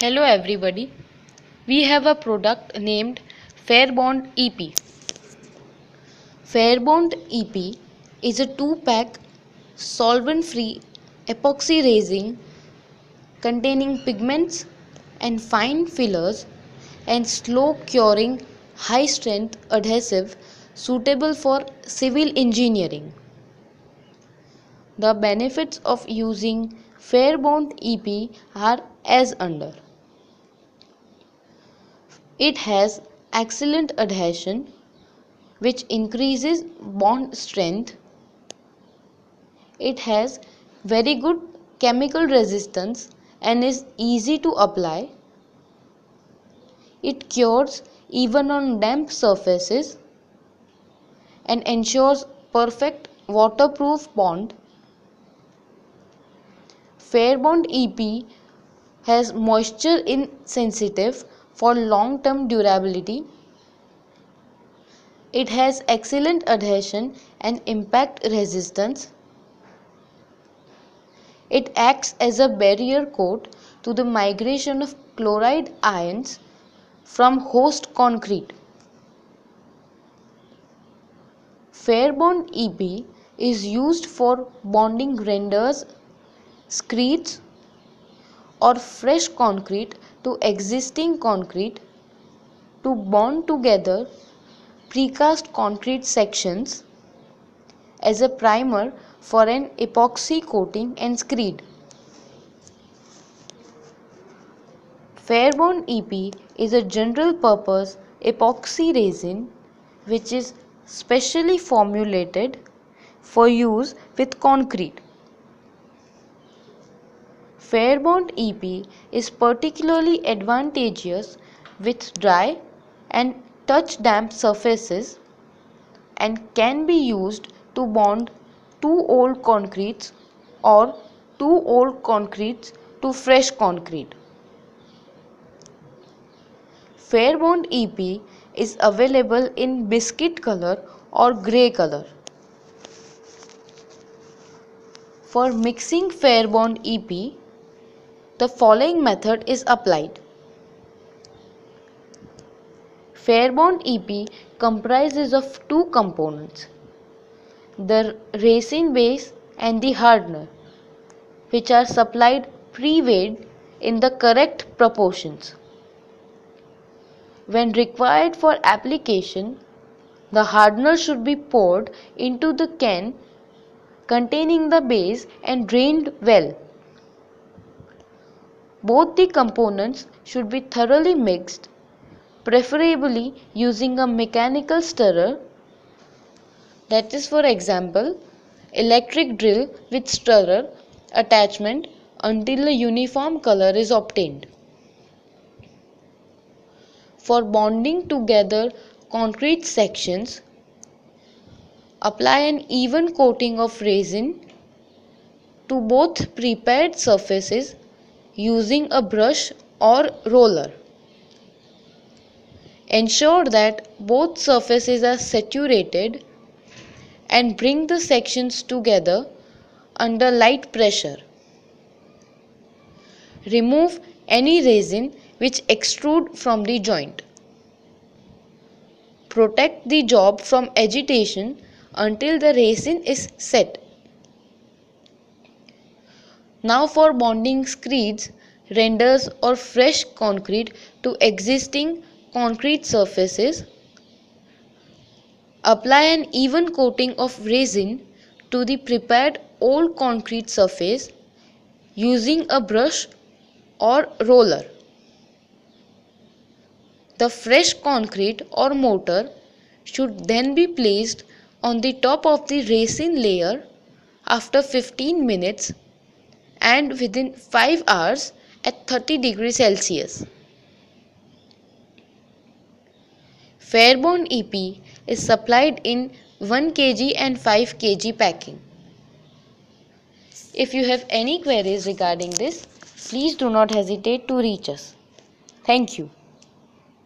Hello everybody. We have a product named Fairbond EP. Fairbond EP is a 2-pack solvent-free epoxy resin containing pigments and fine fillers and slow curing high strength adhesive suitable for civil engineering. The benefits of using Fairbond EP are as under. It has excellent adhesion which increases bond strength. It has very good chemical resistance and is easy to apply. It cures even on damp surfaces and ensures perfect waterproof bond. Fairbond EP has moisture insensitive for long term durability. It has excellent adhesion and impact resistance. It acts as a barrier coat to the migration of chloride ions from host concrete. Fairbond EP is used for bonding renders, screeds or fresh concrete to existing concrete to bond together precast concrete sections as a primer for an epoxy coating and screed. Fairbond EP is a general purpose epoxy resin which is specially formulated for use with concrete. Fairbond EP is particularly advantageous with dry and touch damp surfaces and can be used to bond two old concretes or two old concretes to fresh concrete. Fairbond EP is available in biscuit color or grey color. For mixing Fairbond EP, the following method is applied. Fairbond EP comprises of two components, the resin base and the hardener, which are supplied pre-weighed in the correct proportions. When required for application, the hardener should be poured into the can containing the base and drained well. Both the components should be thoroughly mixed, preferably using a mechanical stirrer that is for example electric drill with stirrer attachment until a uniform color is obtained. For bonding together concrete sections, apply an even coating of resin to both prepared surfaces using a brush or roller. Ensure that both surfaces are saturated and bring the sections together under light pressure. Remove any resin which extrude from the joint. Protect the job from agitation until the resin is set. Now for bonding screeds, renders or fresh concrete to existing concrete surfaces, apply an even coating of resin to the prepared old concrete surface using a brush or roller. The fresh concrete or mortar should then be placed on the top of the resin layer after 15 minutes and within 5 hours at 30 degrees Celsius. Fairbond EP is supplied in 1 kg and 5 kg packing. If you have any queries regarding this, please do not hesitate to reach us. Thank you.